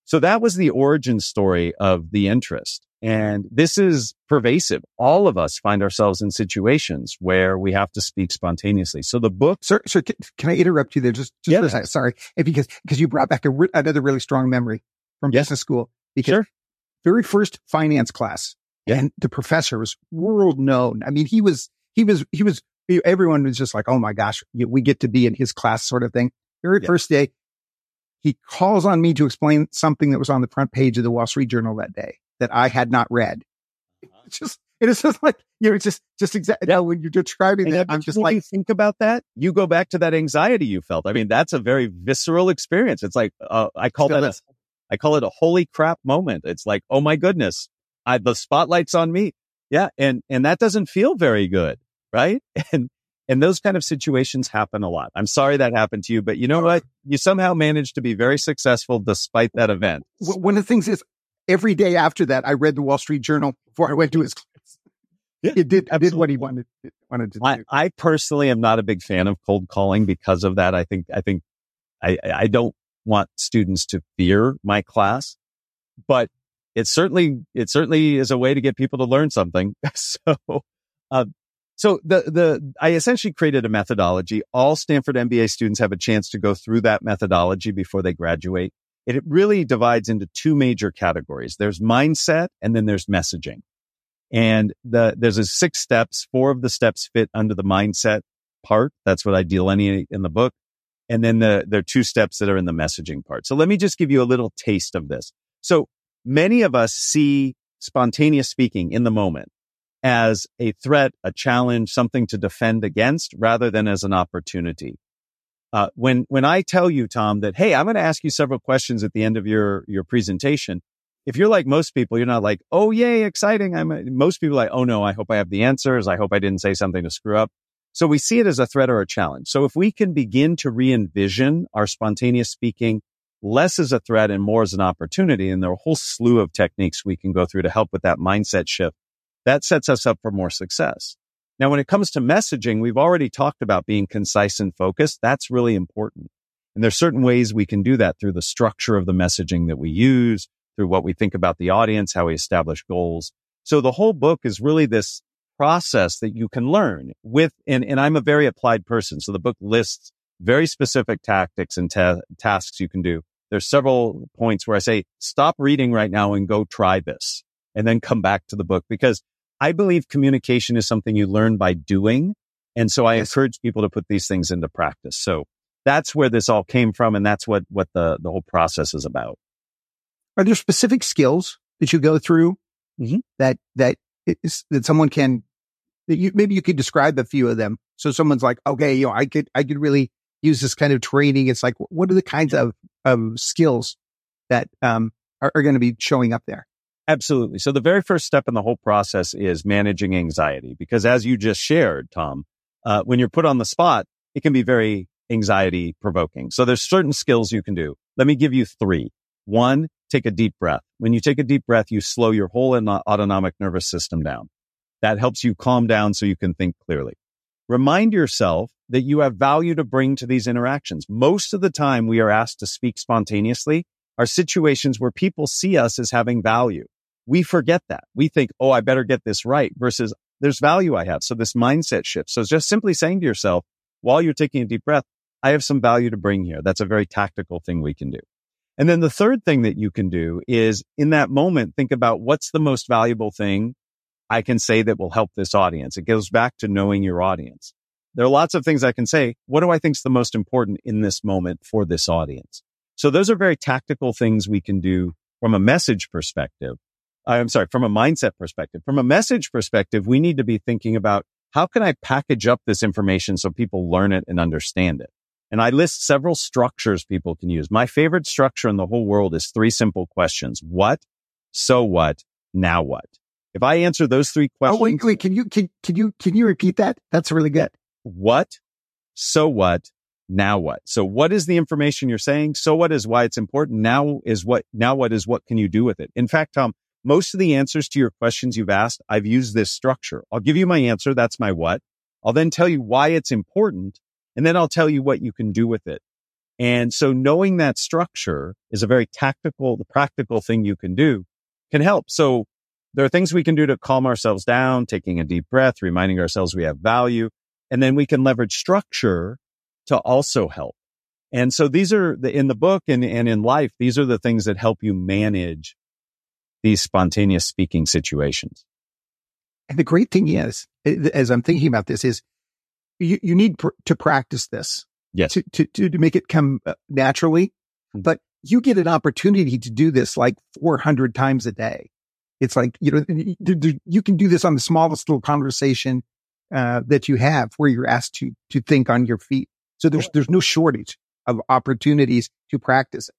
So that was the origin story of the interest. And this is pervasive. All of us find ourselves in situations where we have to speak spontaneously. So the book. Sir, sir can, can I interrupt you there just, just yeah. for a second? Sorry. Because, because you brought back a, another really strong memory from yes. business school. Because sure. Very first finance class yeah. and the professor was world known. I mean, he was, he was, he was, everyone was just like, Oh my gosh, we get to be in his class sort of thing. Very yeah. first day, he calls on me to explain something that was on the front page of the Wall Street Journal that day that I had not read. Uh-huh. It's just, it is just like, you know, just, just exactly yeah. when you're describing and that, I'm just like, you think about that, you go back to that anxiety you felt. I mean, that's a very visceral experience. It's like, uh, I call that, a, I call it a holy crap moment. It's like, oh my goodness, I, the spotlight's on me. Yeah. And, and that doesn't feel very good. Right. And, and those kind of situations happen a lot. I'm sorry that happened to you, but you know what? You somehow managed to be very successful despite that event. One of the things is every day after that, I read the Wall Street Journal before I went to his class. Yeah, it did absolutely. did what he wanted wanted to I, do. I personally am not a big fan of cold calling because of that. I think I think I I don't want students to fear my class, but it certainly it certainly is a way to get people to learn something. So, uh, so the the I essentially created a methodology. All Stanford MBA students have a chance to go through that methodology before they graduate it really divides into two major categories. There's mindset and then there's messaging. And the, there's a six steps. Four of the steps fit under the mindset part. That's what I delineate in the book. And then the, there are two steps that are in the messaging part. So let me just give you a little taste of this. So many of us see spontaneous speaking in the moment as a threat, a challenge, something to defend against rather than as an opportunity. Uh, when when I tell you, Tom, that hey, I'm going to ask you several questions at the end of your your presentation. If you're like most people, you're not like, oh yay, exciting. I'm most people like, oh no, I hope I have the answers. I hope I didn't say something to screw up. So we see it as a threat or a challenge. So if we can begin to re-envision our spontaneous speaking less as a threat and more as an opportunity, and there are a whole slew of techniques we can go through to help with that mindset shift, that sets us up for more success. Now, when it comes to messaging, we've already talked about being concise and focused. That's really important. And there's certain ways we can do that through the structure of the messaging that we use, through what we think about the audience, how we establish goals. So the whole book is really this process that you can learn with, and, and I'm a very applied person. So the book lists very specific tactics and ta- tasks you can do. There's several points where I say, stop reading right now and go try this and then come back to the book because I believe communication is something you learn by doing. And so I yes. encourage people to put these things into practice. So that's where this all came from. And that's what, what the, the whole process is about. Are there specific skills that you go through mm-hmm. that, that is, that someone can, you, maybe you could describe a few of them. So someone's like, okay, you know, I could, I could really use this kind of training. It's like, what are the kinds of, of skills that, um, are, are going to be showing up there? Absolutely. So the very first step in the whole process is managing anxiety because as you just shared, Tom, uh, when you're put on the spot, it can be very anxiety provoking. So there's certain skills you can do. Let me give you three. One, take a deep breath. When you take a deep breath, you slow your whole autonomic nervous system down. That helps you calm down so you can think clearly. Remind yourself that you have value to bring to these interactions. Most of the time we are asked to speak spontaneously are situations where people see us as having value we forget that. We think, oh, I better get this right versus there's value I have. So this mindset shift. So just simply saying to yourself while you're taking a deep breath, I have some value to bring here. That's a very tactical thing we can do. And then the third thing that you can do is in that moment, think about what's the most valuable thing I can say that will help this audience. It goes back to knowing your audience. there are lots of things I can say. What do I think is the most important in this moment for this audience? So those are very tactical things we can do from a message perspective. Uh, I'm sorry, from a mindset perspective. From a message perspective, we need to be thinking about how can I package up this information so people learn it and understand it? And I list several structures people can use. My favorite structure in the whole world is three simple questions. What? So what? Now what? If I answer those three questions. Oh, wait, wait, can you, can, can you, can you repeat that? That's really good. What? So what? Now what? So what is the information you're saying? So what is why it's important? Now is what, now what is what can you do with it? In fact, Tom, most of the answers to your questions you've asked, I've used this structure. I'll give you my answer. That's my what. I'll then tell you why it's important. And then I'll tell you what you can do with it. And so knowing that structure is a very tactical, the practical thing you can do can help. So there are things we can do to calm ourselves down, taking a deep breath, reminding ourselves we have value. And then we can leverage structure to also help. And so these are the, in the book and, and in life, these are the things that help you manage these spontaneous speaking situations. And the great thing is, as I'm thinking about this, is you, you need pr- to practice this. Yes. To, to, to, to make it come uh, naturally. Mm-hmm. But you get an opportunity to do this like 400 times a day. It's like, you know, you can do this on the smallest little conversation uh, that you have where you're asked to, to think on your feet. So there's, there's no shortage of opportunities to practice it.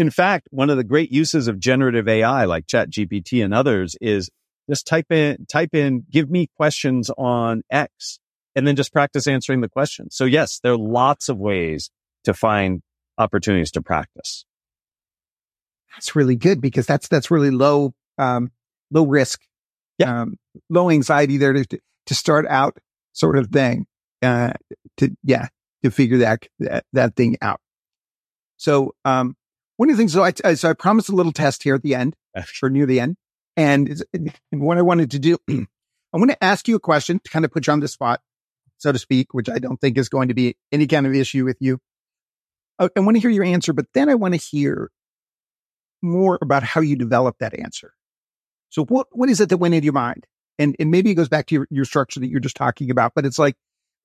In fact, one of the great uses of generative AI like chat GPT and others is just type in, type in, give me questions on X and then just practice answering the question. So yes, there are lots of ways to find opportunities to practice. That's really good because that's, that's really low, um, low risk, yeah. um, low anxiety there to, to start out sort of thing, uh, to, yeah, to figure that, that, that thing out. So, um, one of the things, so I, so I promised a little test here at the end, or near the end. And, and what I wanted to do, I want to ask you a question to kind of put you on the spot, so to speak, which I don't think is going to be any kind of issue with you. I, I want to hear your answer, but then I want to hear more about how you develop that answer. So what, what is it that went into your mind? And, and maybe it goes back to your, your structure that you're just talking about, but it's like,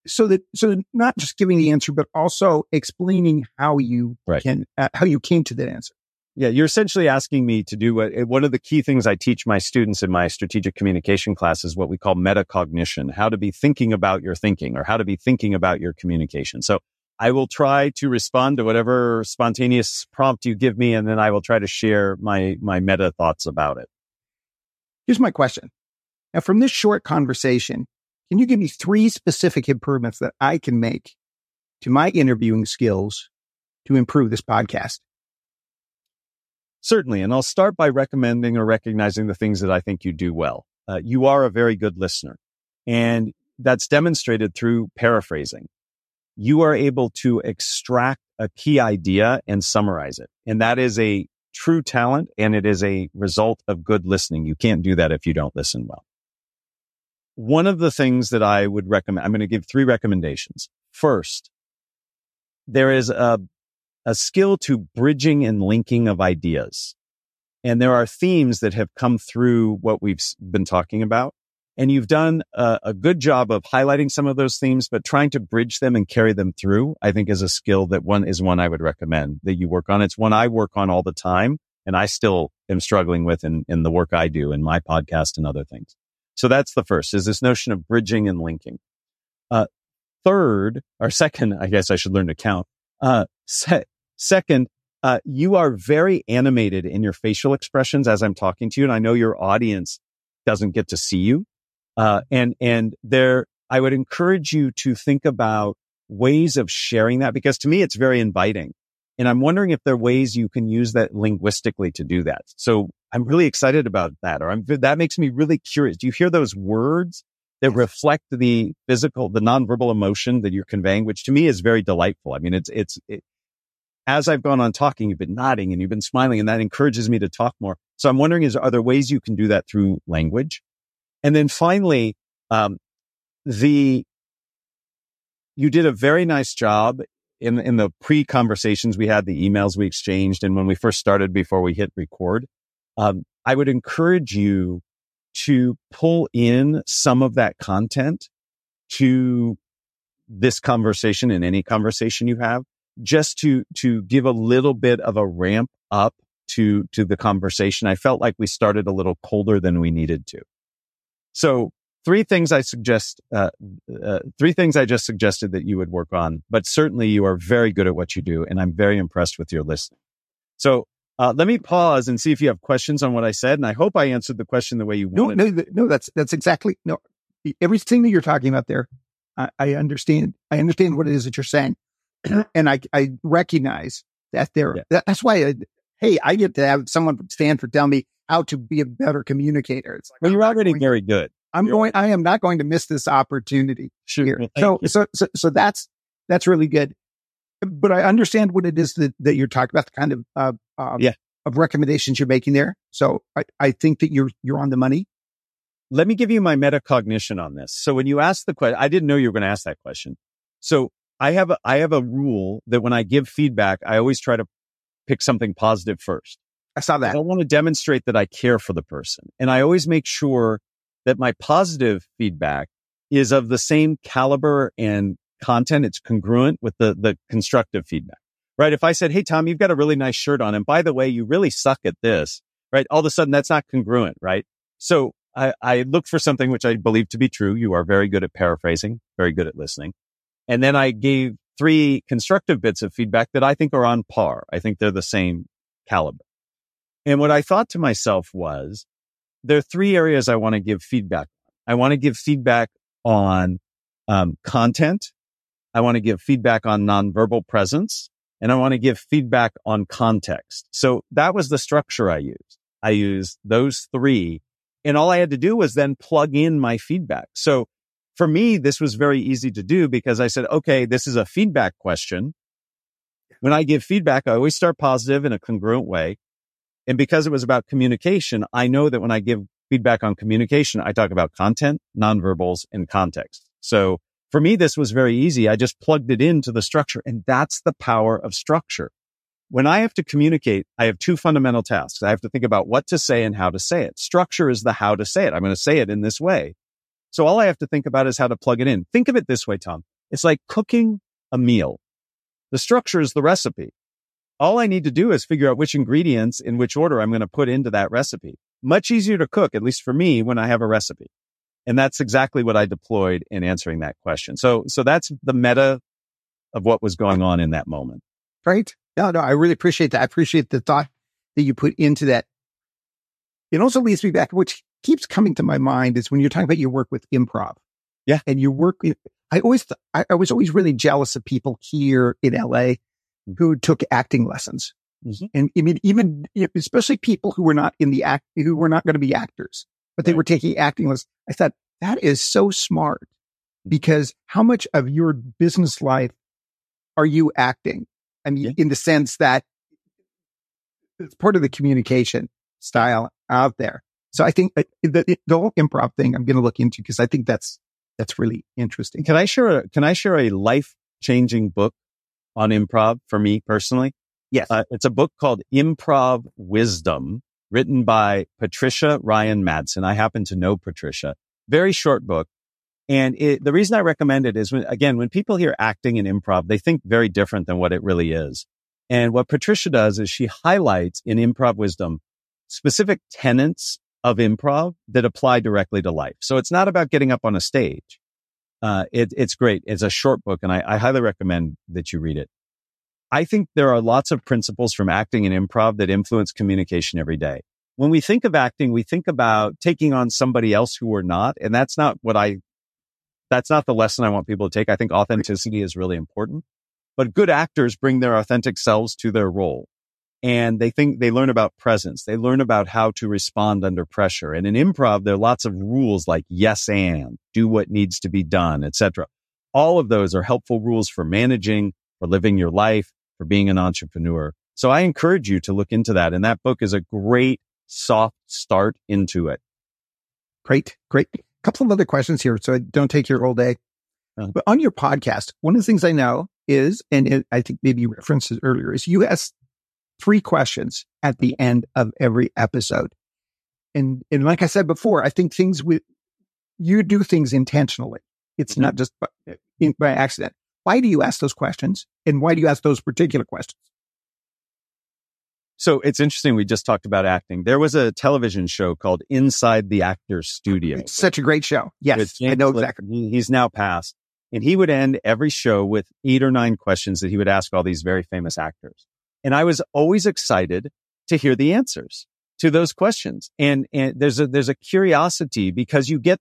so that so not just giving the answer, but also explaining how you right. can uh, how you came to that answer. Yeah, you're essentially asking me to do what one of the key things I teach my students in my strategic communication class is what we call metacognition, how to be thinking about your thinking or how to be thinking about your communication. So I will try to respond to whatever spontaneous prompt you give me, and then I will try to share my my meta thoughts about it. Here's my question. Now, from this short conversation, can you give me three specific improvements that I can make to my interviewing skills to improve this podcast? Certainly. And I'll start by recommending or recognizing the things that I think you do well. Uh, you are a very good listener, and that's demonstrated through paraphrasing. You are able to extract a key idea and summarize it. And that is a true talent and it is a result of good listening. You can't do that if you don't listen well one of the things that I would recommend, I'm going to give three recommendations. First, there is a, a skill to bridging and linking of ideas. And there are themes that have come through what we've been talking about. And you've done a, a, good job of highlighting some of those themes, but trying to bridge them and carry them through, I think is a skill that one is one I would recommend that you work on. It's one I work on all the time. And I still am struggling with in, in the work I do in my podcast and other things. So that's the first is this notion of bridging and linking. Uh, third or second, I guess I should learn to count. Uh, se- second, uh, you are very animated in your facial expressions as I'm talking to you. And I know your audience doesn't get to see you. Uh, and, and there, I would encourage you to think about ways of sharing that because to me, it's very inviting. And I'm wondering if there are ways you can use that linguistically to do that. So I'm really excited about that, or I'm, that makes me really curious. Do you hear those words that reflect the physical, the nonverbal emotion that you're conveying, which to me is very delightful. I mean, it's, it's, it, as I've gone on talking, you've been nodding and you've been smiling and that encourages me to talk more. So I'm wondering, is, are there ways you can do that through language? And then finally, um, the, you did a very nice job in, in the pre conversations we had, the emails we exchanged, and when we first started before we hit record um, I would encourage you to pull in some of that content to this conversation and any conversation you have just to, to give a little bit of a ramp up to, to the conversation. I felt like we started a little colder than we needed to. So three things I suggest, uh, uh, three things I just suggested that you would work on, but certainly you are very good at what you do. And I'm very impressed with your listening. So uh, let me pause and see if you have questions on what I said. And I hope I answered the question the way you no, wanted. No, no, that's, that's exactly, no, everything that you're talking about there. I, I understand. I understand what it is that you're saying. and I, I recognize that there, yeah. that, that's why, I, hey, I get to have someone from Stanford tell me how to be a better communicator. It's like, well, you're already very good. I'm you're going, I am not going to miss this opportunity sure. here. So, so, so, so that's, that's really good. But I understand what it is that, that you're talking about, the kind of, uh, um, yeah. of recommendations you're making there. So I, I think that you're, you're on the money. Let me give you my metacognition on this. So when you ask the question, I didn't know you were going to ask that question. So I have a, I have a rule that when I give feedback, I always try to pick something positive first. I saw that. I want to demonstrate that I care for the person. And I always make sure that my positive feedback is of the same caliber and content. It's congruent with the, the constructive feedback, right? If I said, Hey, Tom, you've got a really nice shirt on. And by the way, you really suck at this, right? All of a sudden that's not congruent, right? So I, I look for something which I believe to be true. You are very good at paraphrasing, very good at listening. And then I gave three constructive bits of feedback that I think are on par. I think they're the same caliber. And what I thought to myself was there are three areas I want to give feedback. I want to give feedback on um, content. I want to give feedback on nonverbal presence and I want to give feedback on context. So that was the structure I used. I used those three and all I had to do was then plug in my feedback. So for me, this was very easy to do because I said, okay, this is a feedback question. When I give feedback, I always start positive in a congruent way. And because it was about communication, I know that when I give feedback on communication, I talk about content, nonverbals, and context. So for me, this was very easy. I just plugged it into the structure and that's the power of structure. When I have to communicate, I have two fundamental tasks. I have to think about what to say and how to say it. Structure is the how to say it. I'm going to say it in this way. So all I have to think about is how to plug it in. Think of it this way, Tom. It's like cooking a meal. The structure is the recipe. All I need to do is figure out which ingredients in which order I'm going to put into that recipe. Much easier to cook, at least for me, when I have a recipe. And that's exactly what I deployed in answering that question. So, so that's the meta of what was going on in that moment. Right. No, no, I really appreciate that. I appreciate the thought that you put into that. It also leads me back, which keeps coming to my mind is when you're talking about your work with improv. Yeah. And you work, I always, I, I was always really jealous of people here in LA who took acting lessons. Mm-hmm. And I mean, even especially people who were not in the act, who were not going to be actors, but they right. were taking acting lessons. I thought that is so smart because how much of your business life are you acting? I mean, yeah. in the sense that it's part of the communication style out there. So I think uh, the, the whole improv thing I'm going to look into because I think that's, that's really interesting. Can I share, a, can I share a life changing book on improv for me personally. Yes. Uh, it's a book called Improv Wisdom written by Patricia Ryan Madson. I happen to know Patricia. Very short book. And it, the reason I recommend it is when, again, when people hear acting and improv, they think very different than what it really is. And what Patricia does is she highlights in improv wisdom specific tenets of improv that apply directly to life. So it's not about getting up on a stage. Uh, it, it's great. It's a short book and I, I highly recommend that you read it. I think there are lots of principles from acting and improv that influence communication every day. When we think of acting, we think about taking on somebody else who we're not. And that's not what I, that's not the lesson I want people to take. I think authenticity is really important, but good actors bring their authentic selves to their role and they think they learn about presence. They learn about how to respond under pressure. And in improv, there are lots of rules like yes and do what needs to be done, etc. All of those are helpful rules for managing, for living your life, for being an entrepreneur. So I encourage you to look into that. And that book is a great soft start into it. Great. Great. A couple of other questions here. So don't take your whole day. Uh-huh. But on your podcast, one of the things I know is, and it, I think maybe you referenced it earlier, is you ask three questions at the end of every episode. And, and like I said before, I think things with, you do things intentionally. It's mm-hmm. not just by, in, by accident. Why do you ask those questions? And why do you ask those particular questions? So it's interesting. We just talked about acting. There was a television show called Inside the Actor's Studio. It's such a great show. Yes, I know exactly. He's now passed. And he would end every show with eight or nine questions that he would ask all these very famous actors. And I was always excited to hear the answers to those questions. And, and there's a, there's a curiosity because you get,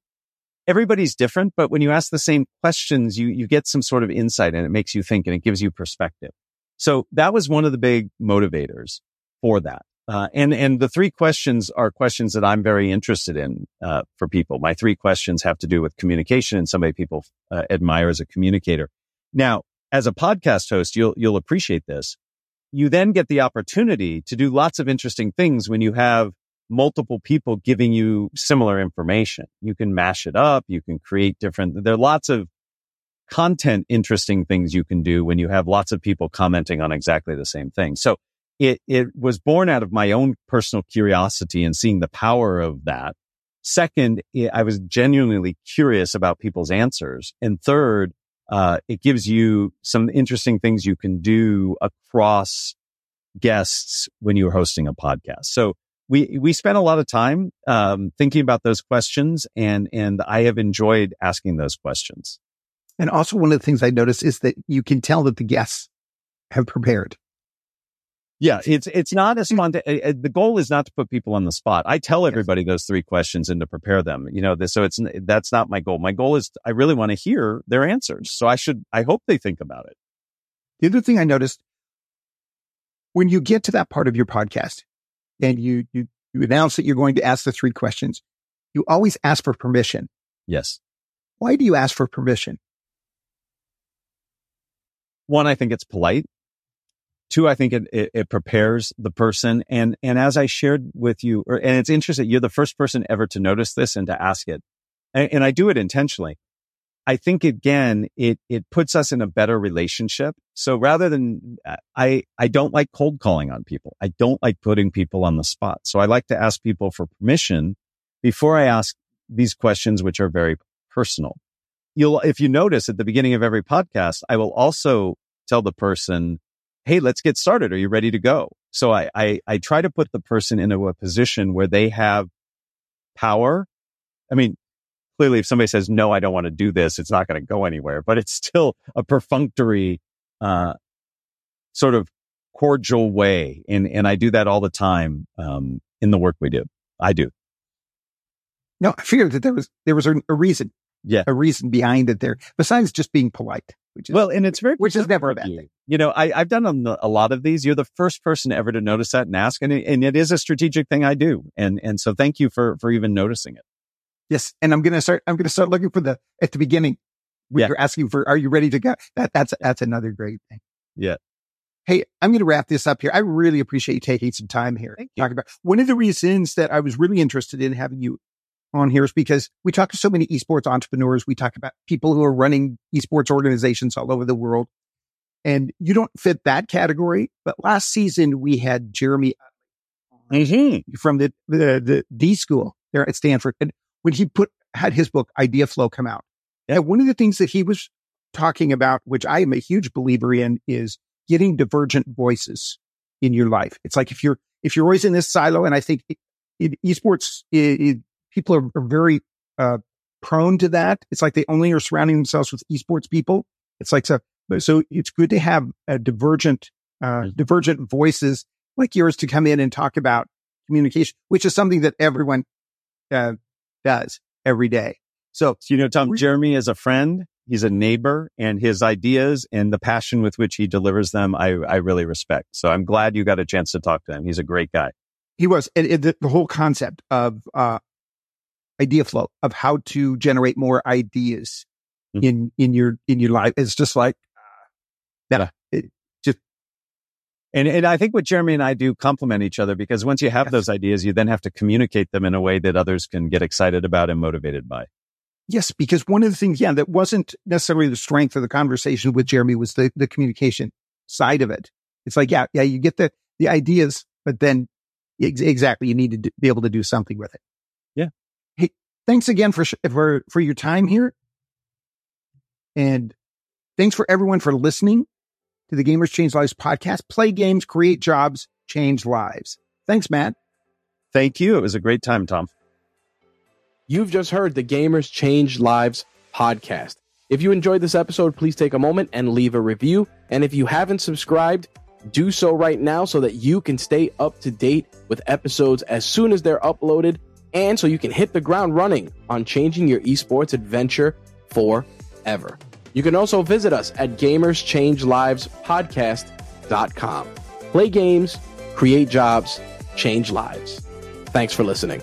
everybody's different, but when you ask the same questions, you, you get some sort of insight and it makes you think and it gives you perspective. So that was one of the big motivators for that. Uh, and and the three questions are questions that I'm very interested in uh, for people. My three questions have to do with communication, and somebody people uh, admire as a communicator. Now, as a podcast host, you'll you'll appreciate this. You then get the opportunity to do lots of interesting things when you have multiple people giving you similar information. You can mash it up. You can create different. There are lots of content, interesting things you can do when you have lots of people commenting on exactly the same thing. So it, it was born out of my own personal curiosity and seeing the power of that. Second, I was genuinely curious about people's answers. And third, uh, it gives you some interesting things you can do across guests when you're hosting a podcast. So we, we spent a lot of time, um, thinking about those questions and, and I have enjoyed asking those questions. And also one of the things I noticed is that you can tell that the guests have prepared. Yeah, it's it's not a spontaneous. Eh, eh, the goal is not to put people on the spot. I tell everybody those three questions and to prepare them. You know, so it's that's not my goal. My goal is I really want to hear their answers. So I should I hope they think about it. The other thing I noticed when you get to that part of your podcast and you you you announce that you're going to ask the three questions, you always ask for permission. Yes. Why do you ask for permission? One, I think it's polite. Two, I think it, it, it, prepares the person. And, and as I shared with you, or, and it's interesting, you're the first person ever to notice this and to ask it. And, and I do it intentionally. I think again, it, it puts us in a better relationship. So rather than, uh, I, I don't like cold calling on people. I don't like putting people on the spot. So I like to ask people for permission before I ask these questions, which are very personal. You'll, if you notice at the beginning of every podcast, I will also tell the person, Hey, let's get started. Are you ready to go? So I, I, I try to put the person into a position where they have power. I mean, clearly if somebody says, no, I don't want to do this, it's not going to go anywhere, but it's still a perfunctory, uh, sort of cordial way. And, and I do that all the time, um, in the work we do. I do. No, I figured that there was, there was a, a reason. Yeah. A reason behind it there, besides just being polite. Which is, well, and it's very, which is never a bad thing. You know, I, have done a, a, lot of these. You're the first person ever to notice that and ask, and it, and it is a strategic thing I do. And, and so thank you for, for even noticing it. Yes. And I'm going to start, I'm going to start looking for the, at the beginning, when yeah. you're asking for, are you ready to go? That, that's, that's another great thing. Yeah. Hey, I'm going to wrap this up here. I really appreciate you taking some time here. Talking about one of the reasons that I was really interested in having you on here is because we talk to so many esports entrepreneurs. We talk about people who are running esports organizations all over the world. And you don't fit that category. But last season we had Jeremy mm-hmm. from the, the, the D school there at Stanford. And when he put, had his book Idea Flow come out, and one of the things that he was talking about, which I am a huge believer in is getting divergent voices in your life. It's like if you're, if you're always in this silo, and I think it, it, esports, it, people are, are very uh, prone to that. It's like they only are surrounding themselves with esports people. It's like so. So it's good to have a divergent, uh, mm-hmm. divergent voices like yours to come in and talk about communication, which is something that everyone uh, does every day. So, so, you know, Tom, Jeremy is a friend. He's a neighbor and his ideas and the passion with which he delivers them, I, I really respect. So I'm glad you got a chance to talk to him. He's a great guy. He was. And, and the, the, whole concept of, uh, idea flow of how to generate more ideas mm-hmm. in in your in your life. It's just like that. Yeah. just and and I think what Jeremy and I do complement each other because once you have yes. those ideas, you then have to communicate them in a way that others can get excited about and motivated by. Yes, because one of the things, yeah, that wasn't necessarily the strength of the conversation with Jeremy was the the communication side of it. It's like, yeah, yeah, you get the the ideas, but then ex- exactly you need to d- be able to do something with it thanks again for, for, for your time here. And thanks for everyone for listening to the Gamers Change Lives podcast. Play games, create jobs, change lives. Thanks, Matt. Thank you. It was a great time, Tom. You've just heard the Gamers Change Lives podcast. If you enjoyed this episode, please take a moment and leave a review. And if you haven't subscribed, do so right now so that you can stay up to date with episodes as soon as they're uploaded and so you can hit the ground running on changing your esports adventure forever. You can also visit us at gamerschangelivespodcast.com. Play games, create jobs, change lives. Thanks for listening.